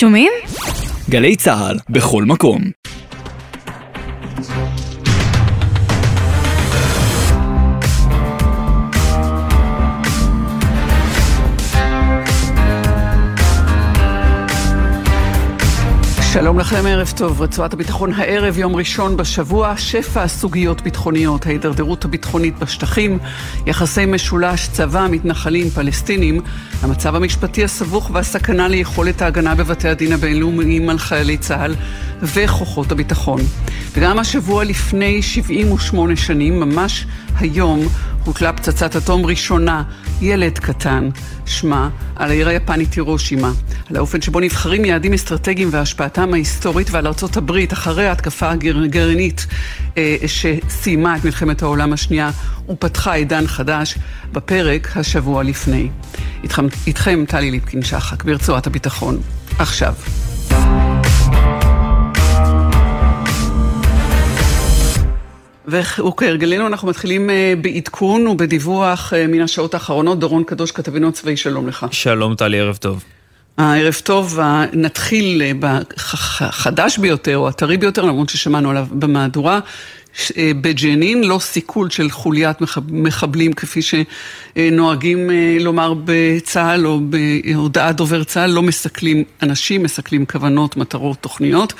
שומעים? גלי צה"ל, בכל מקום. שלום לכם, ערב טוב. רצועת הביטחון הערב, יום ראשון בשבוע, שפע סוגיות ביטחוניות, ההידרדרות הביטחונית בשטחים, יחסי משולש, צבא, מתנחלים, פלסטינים, המצב המשפטי הסבוך והסכנה ליכולת ההגנה בבתי הדין הבינלאומיים על חיילי צה"ל וכוחות הביטחון. וגם השבוע לפני 78 שנים, ממש היום, הוטלה פצצת אטום ראשונה, ילד קטן, שמה, על העיר היפנית הירושימה, על האופן שבו נבחרים יעדים אסטרטגיים והשפעתם ההיסטורית ועל ארצות הברית אחרי ההתקפה הגרעינית אה, שסיימה את מלחמת העולם השנייה ופתחה עידן חדש בפרק השבוע לפני. איתכם, איתכם טלי ליפקין שחק ברצועת הביטחון. עכשיו. וכהרגלנו אנחנו מתחילים אה, בעדכון ובדיווח אה, מן השעות האחרונות. דורון קדוש, כתבינו הצבאי, שלום לך. שלום טלי, ערב טוב. הערב טוב, נתחיל אה, בחדש ביותר, או הטרי ביותר, למרות ששמענו עליו במהדורה. בג'נין, לא סיכול של חוליית מחבלים כפי שנוהגים לומר בצה"ל או בהודעת דובר צה"ל, לא מסכלים אנשים, מסכלים כוונות, מטרות, תוכניות,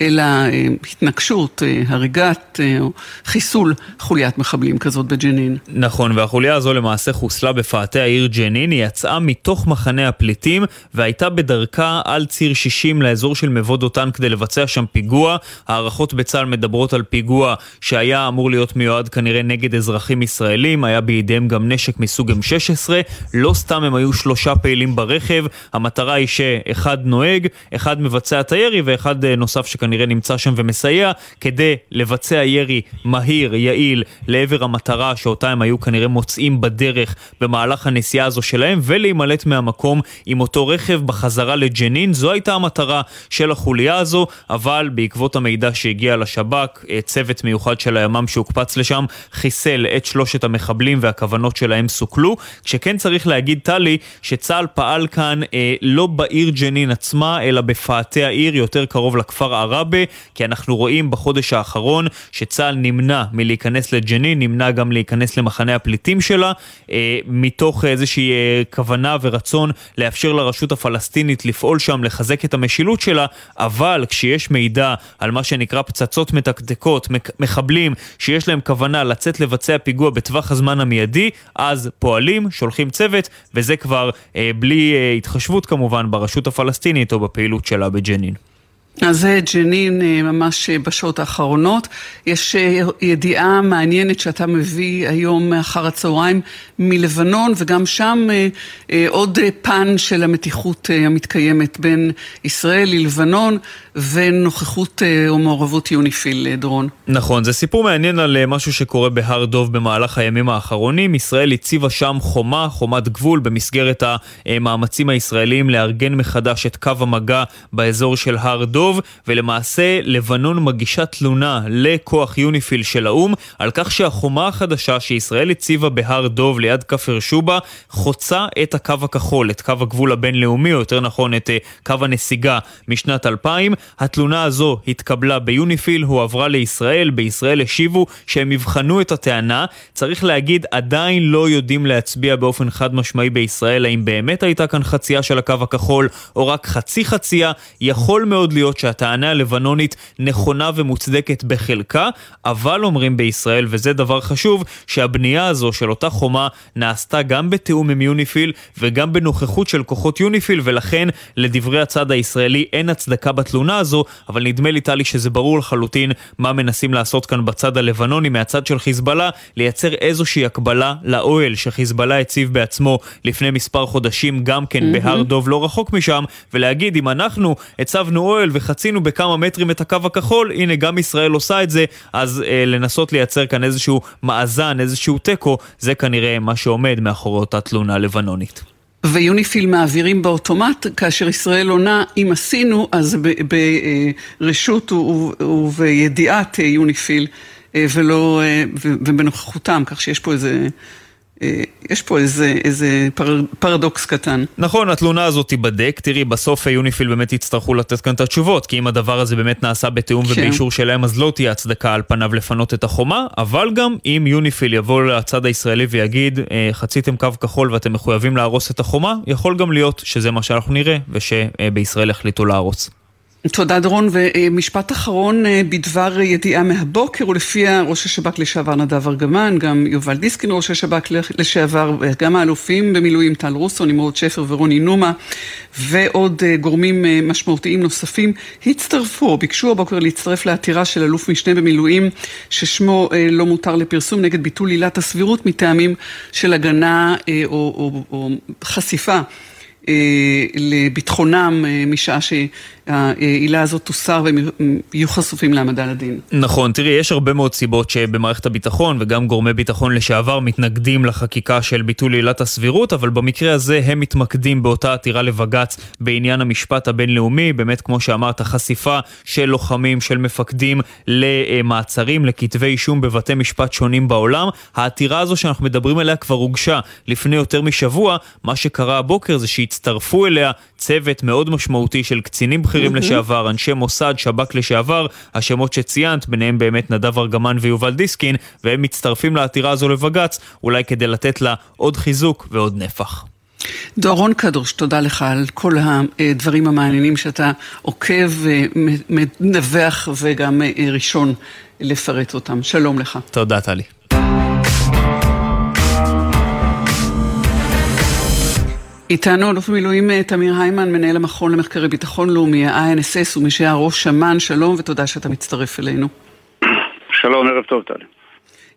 אלא אה, התנגשות, אה, הריגת אה, חיסול חוליית מחבלים כזאת בג'נין. נכון, והחוליה הזו למעשה חוסלה בפאתי העיר ג'נין, היא יצאה מתוך מחנה הפליטים והייתה בדרכה על ציר 60 לאזור של מבוא דותן כדי לבצע שם פיגוע. הערכות בצה"ל מדברות על פיגוע שהיה אמור להיות מיועד כנראה נגד אזרחים ישראלים, היה בידיהם גם נשק מסוג M16, לא סתם הם היו שלושה פעילים ברכב, המטרה היא שאחד נוהג, אחד מבצע את הירי ואחד נוסף שכנראה כנראה נמצא שם ומסייע כדי לבצע ירי מהיר, יעיל, לעבר המטרה שאותה הם היו כנראה מוצאים בדרך במהלך הנסיעה הזו שלהם ולהימלט מהמקום עם אותו רכב בחזרה לג'נין. זו הייתה המטרה של החוליה הזו, אבל בעקבות המידע שהגיע לשב"כ, אה, צוות מיוחד של הימ"מ שהוקפץ לשם חיסל את שלושת המחבלים והכוונות שלהם סוכלו. כשכן צריך להגיד, טלי, שצה"ל פעל כאן אה, לא בעיר ג'נין עצמה, אלא בפאתי העיר, יותר קרוב לכפר. עראבה, כי אנחנו רואים בחודש האחרון שצה"ל נמנע מלהיכנס לג'נין, נמנע גם להיכנס למחנה הפליטים שלה, אה, מתוך איזושהי אה, כוונה ורצון לאפשר לרשות הפלסטינית לפעול שם, לחזק את המשילות שלה, אבל כשיש מידע על מה שנקרא פצצות מתקתקות, מחבלים שיש להם כוונה לצאת לבצע פיגוע בטווח הזמן המיידי, אז פועלים, שולחים צוות, וזה כבר אה, בלי אה, התחשבות כמובן ברשות הפלסטינית או בפעילות שלה בג'נין. אז זה ג'נין אה, ממש אה, בשעות האחרונות. יש אה, ידיעה מעניינת שאתה מביא היום אחר הצהריים מלבנון, וגם שם עוד פן של המתיחות המתקיימת בין ישראל ללבנון, ונוכחות או מעורבות יוניפיל, דורון. נכון, זה סיפור מעניין על משהו שקורה בהר דוב במהלך הימים האחרונים. ישראל הציבה שם חומה, חומת גבול, במסגרת המאמצים הישראליים לארגן מחדש את קו המגע באזור של הר דוב. דוב, ולמעשה לבנון מגישה תלונה לכוח יוניפיל של האו"ם על כך שהחומה החדשה שישראל הציבה בהר דוב ליד כפר שובה חוצה את הקו הכחול, את קו הגבול הבינלאומי, או יותר נכון את אה, קו הנסיגה משנת 2000. התלונה הזו התקבלה ביוניפיל, הועברה לישראל, בישראל השיבו שהם יבחנו את הטענה. צריך להגיד, עדיין לא יודעים להצביע באופן חד משמעי בישראל האם באמת הייתה כאן חצייה של הקו הכחול, או רק חצי חצייה. יכול מאוד להיות שהטענה הלבנונית נכונה ומוצדקת בחלקה, אבל אומרים בישראל, וזה דבר חשוב, שהבנייה הזו של אותה חומה נעשתה גם בתיאום עם יוניפיל וגם בנוכחות של כוחות יוניפיל, ולכן לדברי הצד הישראלי אין הצדקה בתלונה הזו, אבל נדמה לי טלי שזה ברור לחלוטין מה מנסים לעשות כאן בצד הלבנוני מהצד של חיזבאללה, לייצר איזושהי הקבלה לאוהל שחיזבאללה הציב בעצמו לפני מספר חודשים גם כן mm-hmm. בהר דוב לא רחוק משם, ולהגיד אם אנחנו הצבנו אוהל וחצינו בכמה מטרים את הקו הכחול, הנה גם ישראל עושה את זה, אז אה, לנסות לייצר כאן איזשהו מאזן, איזשהו תיקו, זה כנראה מה שעומד מאחורי אותה תלונה לבנונית. ויוניפיל מעבירים באוטומט, כאשר ישראל עונה, אם עשינו, אז ברשות ובידיעת יוניפיל, אה, ולא, אה, ובנוכחותם, כך שיש פה איזה אה, יש פה איזה, איזה פר, פרדוקס קטן. נכון, התלונה הזאת תיבדק. תראי, בסוף יוניפיל באמת יצטרכו לתת כאן את התשובות, כי אם הדבר הזה באמת נעשה בתיאום כן. ובאישור שלהם, אז לא תהיה הצדקה על פניו לפנות את החומה, אבל גם אם יוניפיל יבוא לצד הישראלי ויגיד, אה, חציתם קו כחול ואתם מחויבים להרוס את החומה, יכול גם להיות שזה מה שאנחנו נראה, ושבישראל יחליטו להרוס. תודה דורון, ומשפט אחרון אה, בדבר ידיעה מהבוקר, ולפיה ראש השב"כ לשעבר נדב ארגמן, גם יובל דיסקין ראש השב"כ לשעבר, גם האלופים במילואים טל רוסו, נמרוד שפר ורוני נומה, ועוד אה, גורמים אה, משמעותיים נוספים, הצטרפו, ביקשו הבוקר להצטרף לעתירה של אלוף משנה במילואים, ששמו לא מותר לפרסום נגד ביטול עילת הסבירות מטעמים של הגנה או, או, או חשיפה. לביטחונם משעה ש... העילה הזאת תוסר והם יהיו חשופים להעמדה לדין. נכון, תראי, יש הרבה מאוד סיבות שבמערכת הביטחון וגם גורמי ביטחון לשעבר מתנגדים לחקיקה של ביטול עילת הסבירות, אבל במקרה הזה הם מתמקדים באותה עתירה לבג"ץ בעניין המשפט הבינלאומי, באמת כמו שאמרת, חשיפה של לוחמים, של מפקדים למעצרים, לכתבי אישום בבתי משפט שונים בעולם. העתירה הזו שאנחנו מדברים עליה כבר הוגשה לפני יותר משבוע, מה שקרה הבוקר זה שהצטרפו אליה צוות מאוד משמעותי של קצינים בכירים. לשעבר, אנשי מוסד, שב"כ לשעבר, השמות שציינת, ביניהם באמת נדב ארגמן ויובל דיסקין, והם מצטרפים לעתירה הזו לבג"ץ, אולי כדי לתת לה עוד חיזוק ועוד נפח. דורון קדוש, תודה לך על כל הדברים המעניינים שאתה עוקב, מדווח וגם ראשון לפרט אותם. שלום לך. תודה, טלי. איתנו אלוף מילואים אה, תמיר היימן, מנהל המכון למחקרי ביטחון לאומי, ה-INSS, ומי שהיה ראש אמ"ן, שלום ותודה שאתה מצטרף אלינו. שלום, ערב טוב, טלי.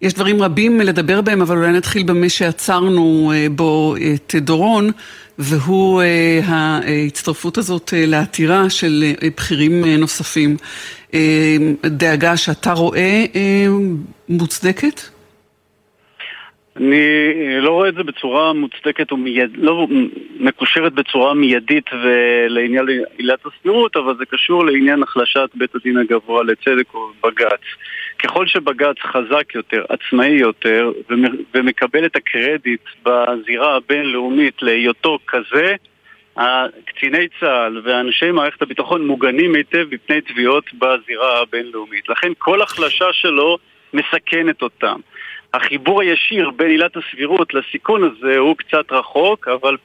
יש דברים רבים לדבר בהם, אבל אולי נתחיל במה שעצרנו אה, בו את דורון, והוא אה, ההצטרפות הזאת לעתירה של בכירים נוספים. דאגה שאתה רואה מוצדקת? אני אה, לא רואה את זה בצורה מוצדקת ומייד, לא מקושרת בצורה מיידית לעניין עילת הסבירות, אבל זה קשור לעניין החלשת בית הדין הגבוה לצדק או בג"ץ. ככל שבג"ץ חזק יותר, עצמאי יותר, ומקבל את הקרדיט בזירה הבינלאומית להיותו כזה, קציני צה"ל ואנשי מערכת הביטחון מוגנים היטב מפני תביעות בזירה הבינלאומית. לכן כל החלשה שלו מסכנת אותם. החיבור הישיר בין עילת הסבירות לסיכון הזה הוא קצת רחוק, אבל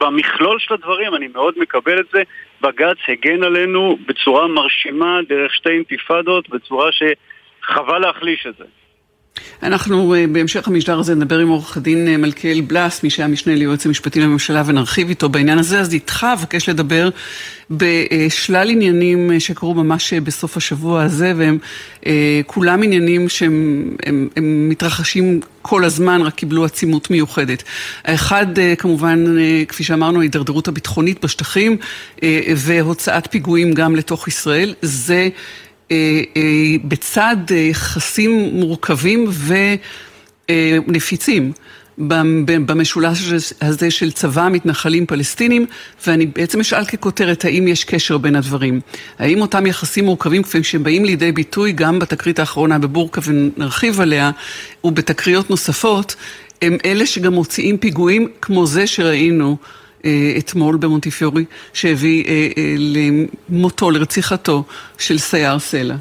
במכלול של הדברים אני מאוד מקבל את זה. בג"ץ הגן עלינו בצורה מרשימה דרך שתי אינתיפאדות, בצורה שחבל להחליש את זה. אנחנו אה, בהמשך המשדר הזה נדבר עם עורך הדין אה, מלכיאל בלס, מי שהיה משנה ליועץ המשפטי לממשלה, ונרחיב איתו בעניין הזה. אז איתך אבקש לדבר בשלל עניינים אה, שקרו ממש בסוף השבוע הזה, והם כולם עניינים שהם הם, הם מתרחשים כל הזמן, רק קיבלו עצימות מיוחדת. האחד, כמובן, כפי שאמרנו, ההידרדרות הביטחונית בשטחים והוצאת פיגועים גם לתוך ישראל. זה... אה, אה, בצד אה, יחסים מורכבים ונפיצים. במשולש הזה של צבא מתנחלים פלסטינים, ואני בעצם אשאל ככותרת, האם יש קשר בין הדברים? האם אותם יחסים מורכבים כפי שהם באים לידי ביטוי גם בתקרית האחרונה בבורקה ונרחיב עליה, ובתקריות נוספות, הם אלה שגם מוציאים פיגועים כמו זה שראינו אתמול במונטיפיורי, שהביא אה, אה, למותו, לרציחתו של סייר סלע?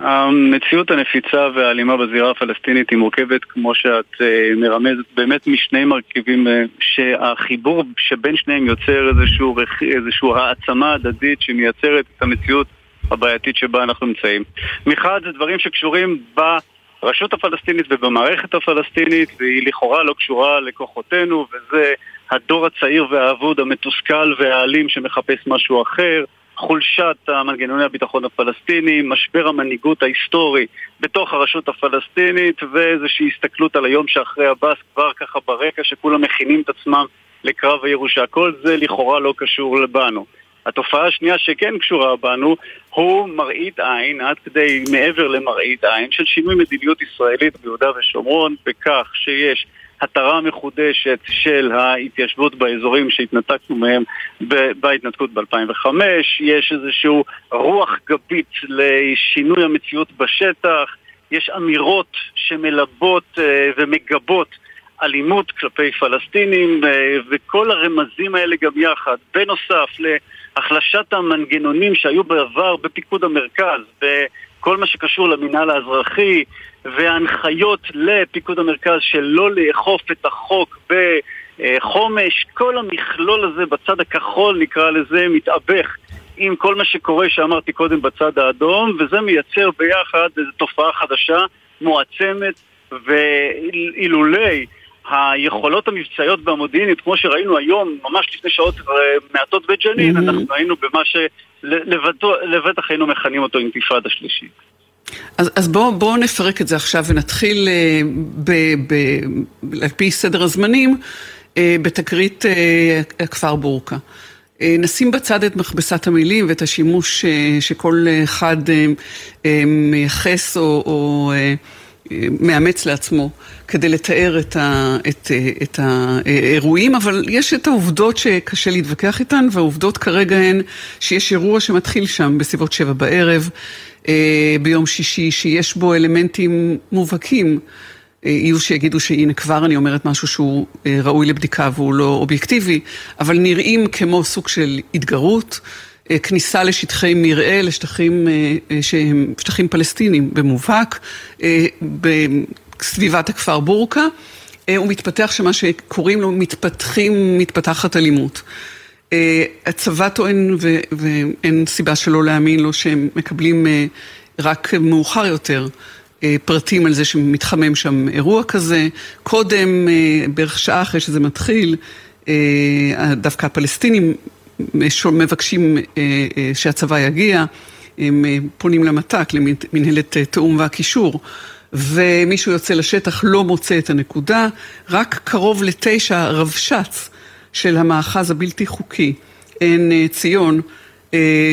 המציאות הנפיצה והאלימה בזירה הפלסטינית היא מורכבת, כמו שאת מרמזת, באמת משני מרכיבים שהחיבור שבין שניהם יוצר איזשהו, איזשהו העצמה הדדית שמייצרת את המציאות הבעייתית שבה אנחנו נמצאים. מחד זה דברים שקשורים ברשות הפלסטינית ובמערכת הפלסטינית, והיא לכאורה לא קשורה לכוחותינו, וזה הדור הצעיר והאבוד, המתוסכל והאלים שמחפש משהו אחר, חולשת מנגנוני הביטחון הפלסטיני, משבר המנהיגות ההיסטורי בתוך הרשות הפלסטינית ואיזושהי הסתכלות על היום שאחרי עבאס כבר ככה ברקע שכולם מכינים את עצמם לקרב הירושה. כל זה לכאורה לא קשור לבנו. התופעה השנייה שכן קשורה בנו הוא מראית עין, עד כדי מעבר למראית עין, של שינוי מדיניות ישראלית ביהודה ושומרון בכך שיש התרה מחודשת של ההתיישבות באזורים שהתנתקנו מהם בהתנתקות ב-2005, יש איזושהי רוח גבית לשינוי המציאות בשטח, יש אמירות שמלבות uh, ומגבות אלימות כלפי פלסטינים וכל הרמזים האלה גם יחד. בנוסף להחלשת המנגנונים שהיו בעבר בפיקוד המרכז וכל מה שקשור למינהל האזרחי וההנחיות לפיקוד המרכז שלא לאכוף את החוק בחומש, כל המכלול הזה בצד הכחול נקרא לזה מתאבך עם כל מה שקורה שאמרתי קודם בצד האדום וזה מייצר ביחד איזו תופעה חדשה, מועצמת ואילולי היכולות המבצעיות והמודיעינית, כמו שראינו היום, ממש לפני שעות אה, מעטות בג'נין, mm-hmm. אנחנו היינו במה שלבטח היינו מכנים אותו אינתיפאדה שלישית. אז, אז בואו בוא נפרק את זה עכשיו ונתחיל אה, על פי סדר הזמנים אה, בתקרית אה, הכפר בורקה. נשים בצד את מכבסת המילים ואת השימוש שכל אחד מייחס או, או מאמץ לעצמו כדי לתאר את, ה, את, את האירועים, אבל יש את העובדות שקשה להתווכח איתן, והעובדות כרגע הן שיש אירוע שמתחיל שם בסביבות שבע בערב, ביום שישי, שיש בו אלמנטים מובהקים. יהיו שיגידו שהנה כבר אני אומרת משהו שהוא אה, ראוי לבדיקה והוא לא אובייקטיבי, אבל נראים כמו סוג של התגרות, אה, כניסה לשטחי מרעה, לשטחים אה, שהם שטחים פלסטינים במובהק, בסביבת הכפר בורקה, ומתפתח שמה שקוראים לו מתפתחים, מתפתחת אלימות. הצבא טוען, ואין סיבה שלא להאמין לו, שהם מקבלים רק מאוחר יותר. אה, פרטים על זה שמתחמם שם אירוע כזה. קודם, אה, בערך שעה אחרי שזה מתחיל, אה, דווקא הפלסטינים מבקשים שהצבא יגיע, הם פונים למת"ק, למנהלת תיאום והקישור. ומישהו יוצא לשטח, לא מוצא את הנקודה, רק קרוב לתשע רבש"ץ של המאחז הבלתי חוקי, עין ציון,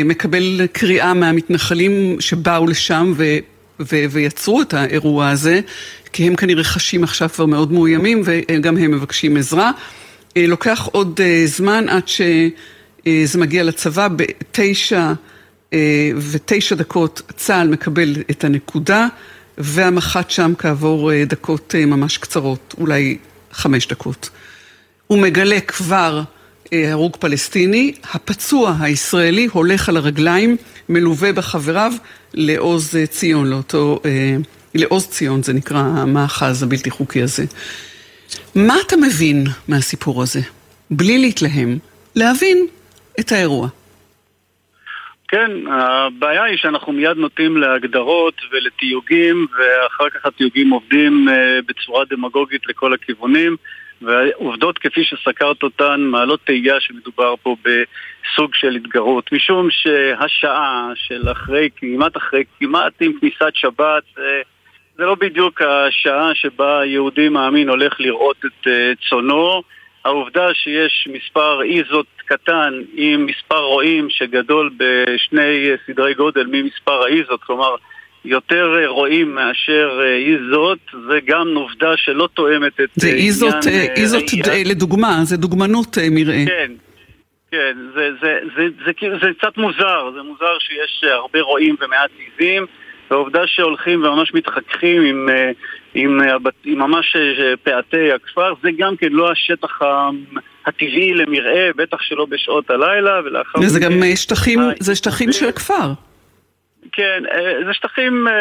מקבל קריאה מהמתנחלים שבאו לשם ו- ויצרו את האירוע הזה, כי הם כנראה חשים עכשיו כבר מאוד מאוימים וגם הם מבקשים עזרה. אה, לוקח עוד אה, זמן עד שזה מגיע לצבא, בתשע אה, ותשע דקות צה"ל מקבל את הנקודה והמח"ט שם כעבור דקות ממש קצרות, אולי חמש דקות. הוא מגלה כבר הרוג פלסטיני, הפצוע הישראלי הולך על הרגליים, מלווה בחבריו לעוז ציון, לאותו, אה, לעוז ציון זה נקרא המאחז הבלתי חוקי הזה. מה אתה מבין מהסיפור הזה? בלי להתלהם, להבין את האירוע. כן, הבעיה היא שאנחנו מיד נוטים להגדרות ולתיוגים, ואחר כך התיוגים עובדים אה, בצורה דמגוגית לכל הכיוונים. והעובדות כפי שסקרת אותן מעלות תהייה שמדובר פה בסוג של התגרות משום שהשעה של אחרי, כמעט אחרי, כמעט עם כניסת שבת זה לא בדיוק השעה שבה יהודי מאמין הולך לראות את אה, צונו העובדה שיש מספר איזות קטן עם מספר רועים שגדול בשני סדרי גודל ממספר האיזות, כלומר יותר אה, רואים מאשר אה, איזות, זה גם עובדה שלא תואמת את זה אה, איזות, עניין... איזות ראייה. לדוגמה, זה דוגמנות מרעה. כן, כן, זה, זה, זה, זה, זה, זה קצת מוזר, זה מוזר שיש הרבה רועים ומעט עיזים, והעובדה שהולכים וממש מתחככים עם, עם, עם, עם ממש פעתי הכפר, זה גם כן לא השטח הטבעי למרעה, בטח שלא בשעות הלילה, ולאחר... זה גם שטחים, זה שטחים של הכפר. כן, אה, זה שטחים, אה,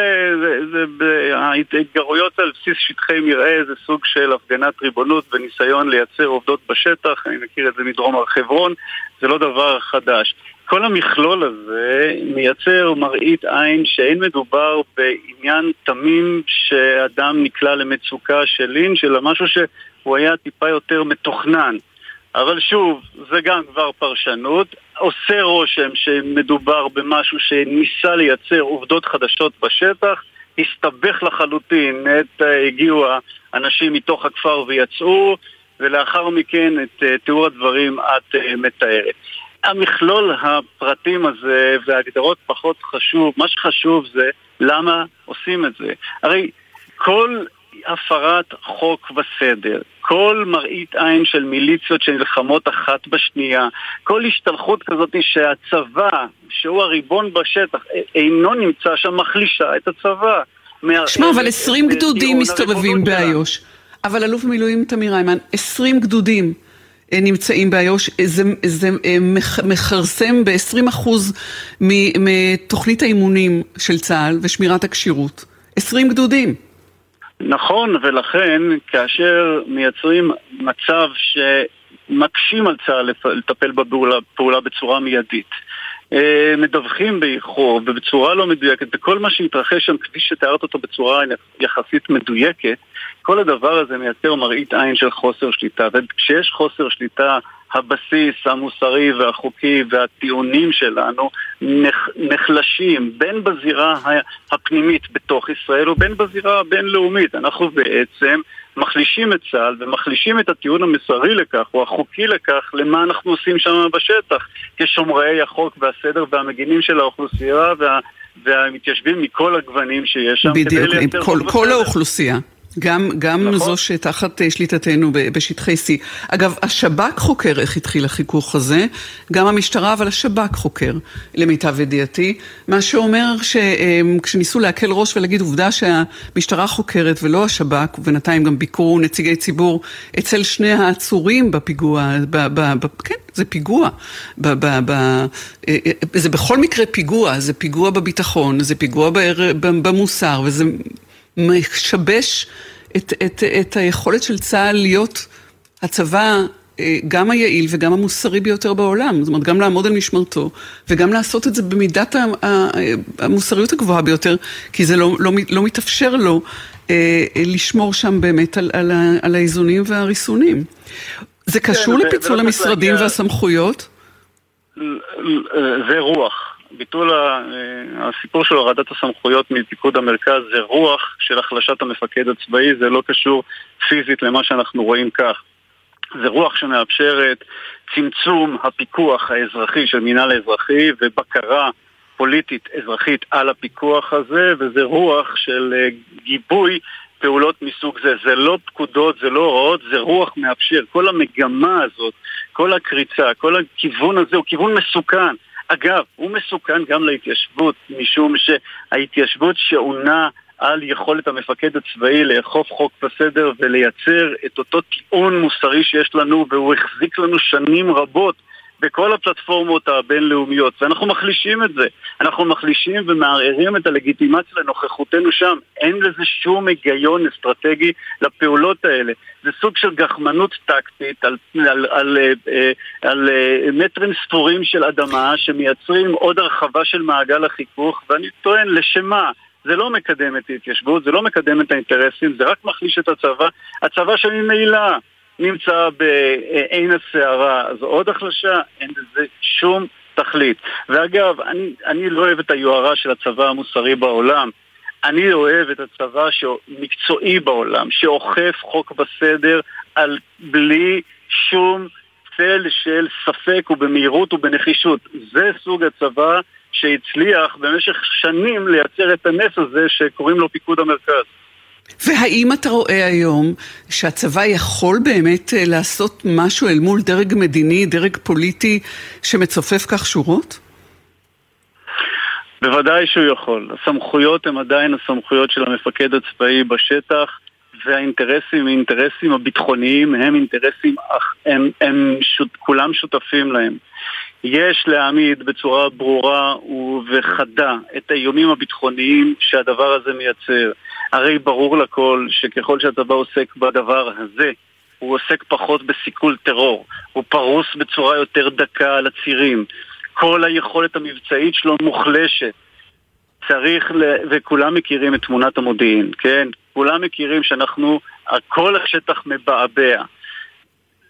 זה, זה, ההתגרויות על בסיס שטחי מרעה זה סוג של הפגנת ריבונות וניסיון לייצר עובדות בשטח, אני מכיר את זה מדרום הר חברון, זה לא דבר חדש. כל המכלול הזה מייצר מראית עין שאין מדובר בעניין תמים שאדם נקלע למצוקה של לינץ', אלא משהו שהוא היה טיפה יותר מתוכנן. אבל שוב, זה גם כבר פרשנות. עושה רושם שמדובר במשהו שניסה לייצר עובדות חדשות בשטח, הסתבך לחלוטין, את, אה, הגיעו האנשים מתוך הכפר ויצאו, ולאחר מכן את אה, תיאור הדברים את אה, מתארת. המכלול הפרטים הזה וההגדרות פחות חשוב, מה שחשוב זה למה עושים את זה. הרי כל הפרת חוק וסדר, כל מראית עין של מיליציות שנלחמות אחת בשנייה, כל השתלחות כזאת שהצבא, שהוא הריבון בשטח, אינו נמצא שם, מחלישה את הצבא. שמע, אבל עשרים גדודים מסתובבים באיו"ש. אבל אלוף במילואים תמיר היימן, 20 גדודים אה, נמצאים באיו"ש, זה, זה אה, מכרסם ב-20% מתוכנית האימונים של צה"ל ושמירת הכשירות. 20 גדודים. נכון, ולכן כאשר מייצרים מצב שמקשים על צה"ל לטפל בפעולה בצורה מיידית, אה, מדווחים באיחור ובצורה לא מדויקת, וכל מה שהתרחש שם, כפי שתיארת אותו בצורה יחסית מדויקת, כל הדבר הזה מייצר מראית עין של חוסר שליטה. וכשיש חוסר שליטה, הבסיס המוסרי והחוקי והטיעונים שלנו נחלשים בין בזירה הפנימית בתוך ישראל ובין בזירה הבינלאומית. אנחנו בעצם מחלישים את צה"ל ומחלישים את הטיעון המסרי לכך או החוקי לכך למה אנחנו עושים שם בשטח כשומרי החוק והסדר והמגינים של האוכלוסייה וה, והמתיישבים מכל הגוונים שיש שם. בדיוק, כל, כל האוכלוסייה. גם, גם נכון. זו שתחת אה, שליטתנו בשטחי C. אגב, השב"כ חוקר איך התחיל החיכוך הזה, גם המשטרה, אבל השב"כ חוקר, למיטב ידיעתי, מה שאומר שכשניסו להקל ראש ולהגיד עובדה שהמשטרה חוקרת ולא השב"כ, ובינתיים גם ביקרו נציגי ציבור אצל שני העצורים בפיגוע, ב, ב, ב, כן, זה פיגוע. ב, ב, ב, אה, אה, זה בכל מקרה פיגוע, זה פיגוע בביטחון, זה פיגוע במוסר, וזה... משבש את, את, את היכולת של צה"ל להיות הצבא אה, גם היעיל וגם המוסרי ביותר בעולם. זאת אומרת, גם לעמוד על משמרתו, וגם לעשות את זה במידת המוסריות הגבוהה ביותר, כי זה לא, לא, לא מתאפשר לו אה, לשמור שם באמת על, על, על האיזונים והריסונים. זה קשור כן, לפיצול המשרדים להגיע... והסמכויות? זה רוח. ביטול אה, הסיפור של הורדת הסמכויות מפיקוד המרכז זה רוח של החלשת המפקד הצבאי, זה לא קשור פיזית למה שאנחנו רואים כך. זה רוח שמאפשרת צמצום הפיקוח האזרחי של מינהל האזרחי ובקרה פוליטית אזרחית על הפיקוח הזה, וזה רוח של אה, גיבוי פעולות מסוג זה. זה לא פקודות, זה לא הוראות, זה רוח מאפשר. כל המגמה הזאת, כל הקריצה, כל הכיוון הזה הוא כיוון מסוכן. אגב, הוא מסוכן גם להתיישבות, משום שההתיישבות שעונה על יכולת המפקד הצבאי לאכוף חוק וסדר ולייצר את אותו טיעון מוסרי שיש לנו והוא החזיק לנו שנים רבות בכל הפלטפורמות הבינלאומיות, ואנחנו מחלישים את זה. אנחנו מחלישים ומערערים את הלגיטימציה לנוכחותנו שם. אין לזה שום היגיון אסטרטגי לפעולות האלה. זה סוג של גחמנות טקטית על, על, על, על, אה, על, על אה, מטרים ספורים של אדמה שמייצרים עוד הרחבה של מעגל החיכוך, ואני טוען, לשם מה? זה לא מקדם את ההתיישבות, זה לא מקדם את האינטרסים, זה רק מחליש את הצבא. הצבא שממילא נמצא בעין הסערה, אז עוד החלשה, אין לזה שום תכלית. ואגב, אני, אני לא אוהב את היוהרה של הצבא המוסרי בעולם. אני אוהב את הצבא שמקצועי בעולם, שאוכף חוק וסדר על בלי שום צל של ספק ובמהירות ובנחישות. זה סוג הצבא שהצליח במשך שנים לייצר את הנס הזה שקוראים לו פיקוד המרכז. והאם אתה רואה היום שהצבא יכול באמת אה, לעשות משהו אל מול דרג מדיני, דרג פוליטי שמצופף כך שורות? בוודאי שהוא יכול. הסמכויות הן עדיין הסמכויות של המפקד הצבאי בשטח, והאינטרסים, האינטרסים הביטחוניים הם אינטרסים, הם, הם שות, כולם שותפים להם. יש להעמיד בצורה ברורה וחדה את האיומים הביטחוניים שהדבר הזה מייצר. הרי ברור לכל שככל שהצבא עוסק בדבר הזה, הוא עוסק פחות בסיכול טרור, הוא פרוס בצורה יותר דקה על הצירים. כל היכולת המבצעית שלו מוחלשת. צריך, ל... וכולם מכירים את תמונת המודיעין, כן? כולם מכירים שאנחנו, כל השטח מבעבע.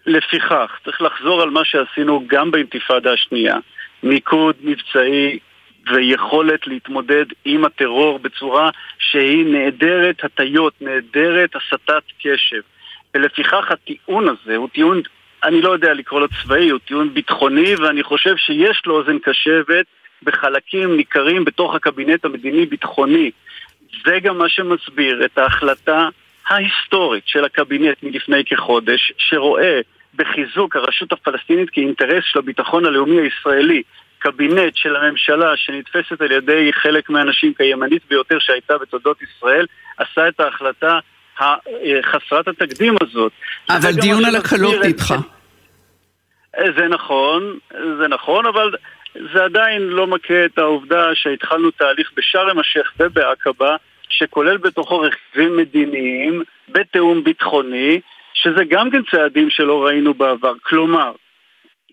לפיכך, צריך לחזור על מה שעשינו גם באינתיפאדה השנייה. מיקוד מבצעי ויכולת להתמודד עם הטרור בצורה שהיא נעדרת הטיות, נעדרת הסטת קשב. ולפיכך הטיעון הזה הוא טיעון, אני לא יודע לקרוא לו צבאי, הוא טיעון ביטחוני, ואני חושב שיש לו אוזן קשבת בחלקים ניכרים בתוך הקבינט המדיני-ביטחוני. זה גם מה שמסביר את ההחלטה ההיסטורית של הקבינט מלפני כחודש, שרואה בחיזוק הרשות הפלסטינית כאינטרס של הביטחון הלאומי הישראלי. קבינט של הממשלה שנתפסת על ידי חלק מהאנשים כימנית ביותר שהייתה בתולדות ישראל, עשה את ההחלטה חסרת התקדים הזאת. אבל דיון על הקלות נדחה. זה נכון, זה נכון, אבל זה עדיין לא מכה את העובדה שהתחלנו תהליך בשארם א-שייח' ובעקבה, שכולל בתוכו רכיבים מדיניים, בתיאום ביטחוני, שזה גם כן צעדים שלא ראינו בעבר. כלומר,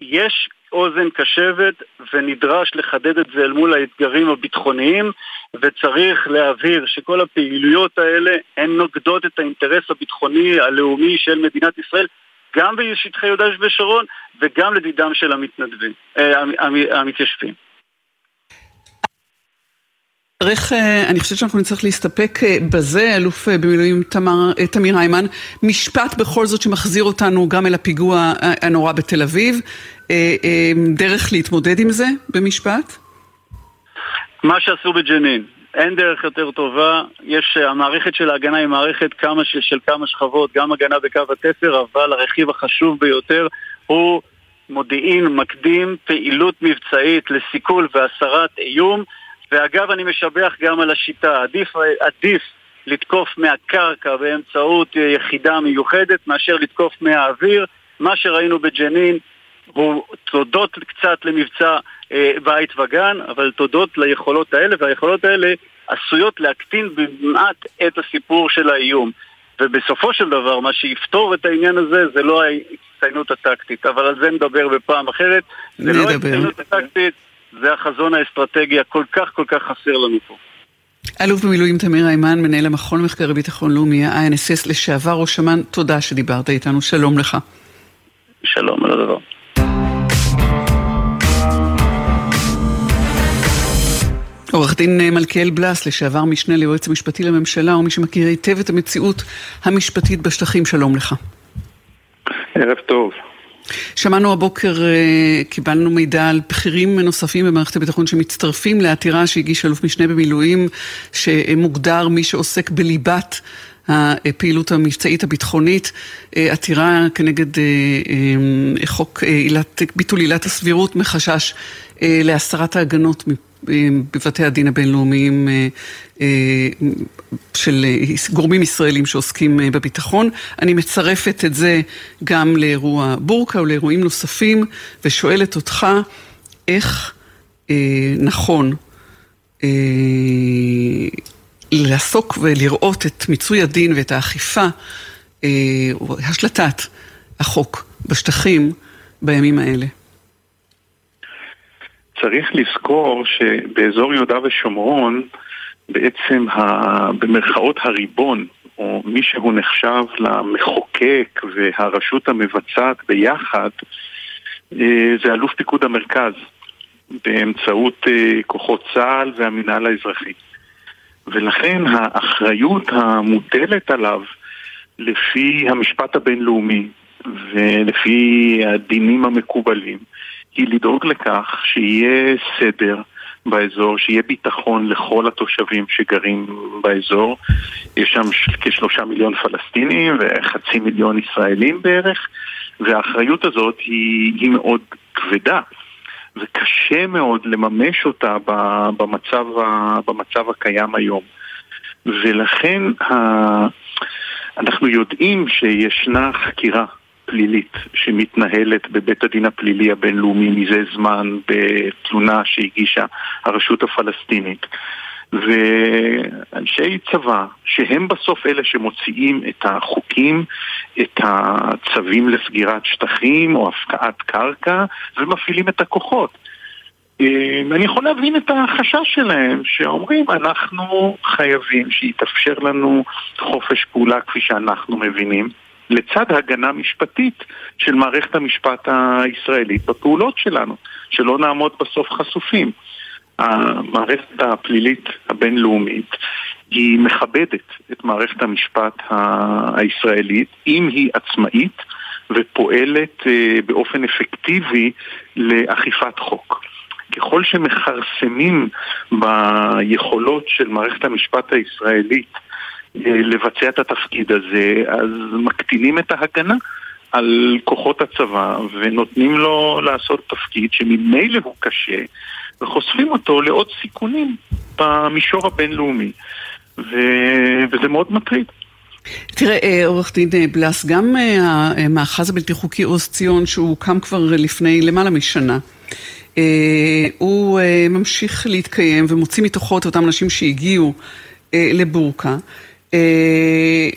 יש אוזן קשבת ונדרש לחדד את זה אל מול האתגרים הביטחוניים וצריך להבהיר שכל הפעילויות האלה הן נוגדות את האינטרס הביטחוני הלאומי של מדינת ישראל גם בשטחי יהודה ושומרון וגם לדידם של המתנדבים, אה, המתיישבים. צריך, אה, אני חושבת שאנחנו נצטרך להסתפק אה, בזה, אלוף במילואים תמר, תמיר היימן. משפט בכל זאת שמחזיר אותנו גם אל הפיגוע הנורא בתל אביב. דרך להתמודד עם זה במשפט? מה שעשו בג'נין. אין דרך יותר טובה, יש, המערכת של ההגנה היא מערכת כמה של, של כמה שכבות, גם הגנה בקו התפר, אבל הרכיב החשוב ביותר הוא מודיעין מקדים, פעילות מבצעית לסיכול והסרת איום, ואגב אני משבח גם על השיטה, עדיף, עדיף לתקוף מהקרקע באמצעות יחידה מיוחדת מאשר לתקוף מהאוויר, מה שראינו בג'נין הוא תודות קצת למבצע אה, בית וגן, אבל תודות ליכולות האלה, והיכולות האלה עשויות להקטין במעט את הסיפור של האיום. ובסופו של דבר, מה שיפתור את העניין הזה זה לא ההצטיינות הטקטית, אבל על זה נדבר בפעם אחרת. זה לא ההצטיינות הטקטית, זה החזון האסטרטגי הכל כך כל כך חסר לנו פה. אלוף במילואים תמיר היימן, מנהל המכון למחקרי ביטחון לאומי, ה-INSS לשעבר ראש אמ"ן, תודה שדיברת איתנו, שלום לך. שלום, על הדבר. עורך דין מלכיאל בלס, לשעבר משנה ליועץ המשפטי לממשלה, ומי שמכיר היטב את המציאות המשפטית בשטחים, שלום לך. ערב טוב. שמענו הבוקר, אה, קיבלנו מידע על בכירים נוספים במערכת הביטחון שמצטרפים לעתירה שהגיש אלוף משנה במילואים, שמוגדר מי שעוסק בליבת הפעילות המבצעית הביטחונית, אה, עתירה כנגד אה, חוק ביטול עילת הסבירות מחשש להסרת ההגנות בבתי הדין הבינלאומיים אה, אה, של גורמים ישראלים שעוסקים אה, בביטחון. אני מצרפת את זה גם לאירוע בורקה ולאירועים נוספים, ושואלת אותך איך נכון לעסוק ולראות את מיצוי הדין ואת האכיפה, השלטת החוק בשטחים בימים האלה. צריך לזכור שבאזור יהודה ושומרון בעצם ה... במרכאות הריבון, או מי שהוא נחשב למחוקק והרשות המבצעת ביחד, אה, זה אלוף פיקוד המרכז, באמצעות אה, כוחות צה"ל והמינהל האזרחי. ולכן האחריות המוטלת עליו לפי המשפט הבינלאומי ולפי הדינים המקובלים היא לדאוג לכך שיהיה סדר באזור, שיהיה ביטחון לכל התושבים שגרים באזור. יש שם כשלושה מיליון פלסטינים וחצי מיליון ישראלים בערך, והאחריות הזאת היא, היא מאוד כבדה. וקשה מאוד לממש אותה במצב, במצב הקיים היום. ולכן ה... אנחנו יודעים שישנה חקירה פלילית שמתנהלת בבית הדין הפלילי הבינלאומי מזה זמן בתלונה שהגישה הרשות הפלסטינית. ואנשי צבא, שהם בסוף אלה שמוציאים את החוקים, את הצווים לסגירת שטחים או הפקעת קרקע, ומפעילים את הכוחות. אה, אני יכול להבין את החשש שלהם, שאומרים אנחנו חייבים שיתאפשר לנו חופש פעולה כפי שאנחנו מבינים. לצד הגנה משפטית של מערכת המשפט הישראלית בפעולות שלנו, שלא נעמוד בסוף חשופים. המערכת הפלילית הבינלאומית היא מכבדת את מערכת המשפט הישראלית אם היא עצמאית ופועלת אה, באופן אפקטיבי לאכיפת חוק. ככל שמכרסמים ביכולות של מערכת המשפט הישראלית לבצע את התפקיד הזה, אז מקטינים את ההגנה על כוחות הצבא ונותנים לו לעשות תפקיד שממילא הוא קשה וחושפים אותו לעוד סיכונים במישור הבינלאומי ו... וזה מאוד מטריד. תראה, עורך דין בלס, גם המאחז הבלתי חוקי עוז ציון, שהוא הוקם כבר לפני למעלה משנה, הוא ממשיך להתקיים ומוציא מתוכו את אותם אנשים שהגיעו לבורקה.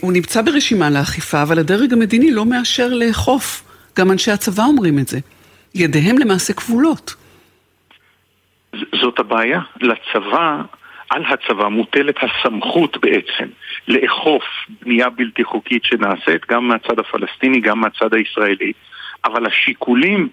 הוא נמצא ברשימה לאכיפה, אבל הדרג המדיני לא מאשר לאכוף. גם אנשי הצבא אומרים את זה. ידיהם למעשה כבולות. זאת הבעיה. לצבא, על הצבא מוטלת הסמכות בעצם לאכוף בנייה בלתי חוקית שנעשית גם מהצד הפלסטיני, גם מהצד הישראלי. אבל השיקולים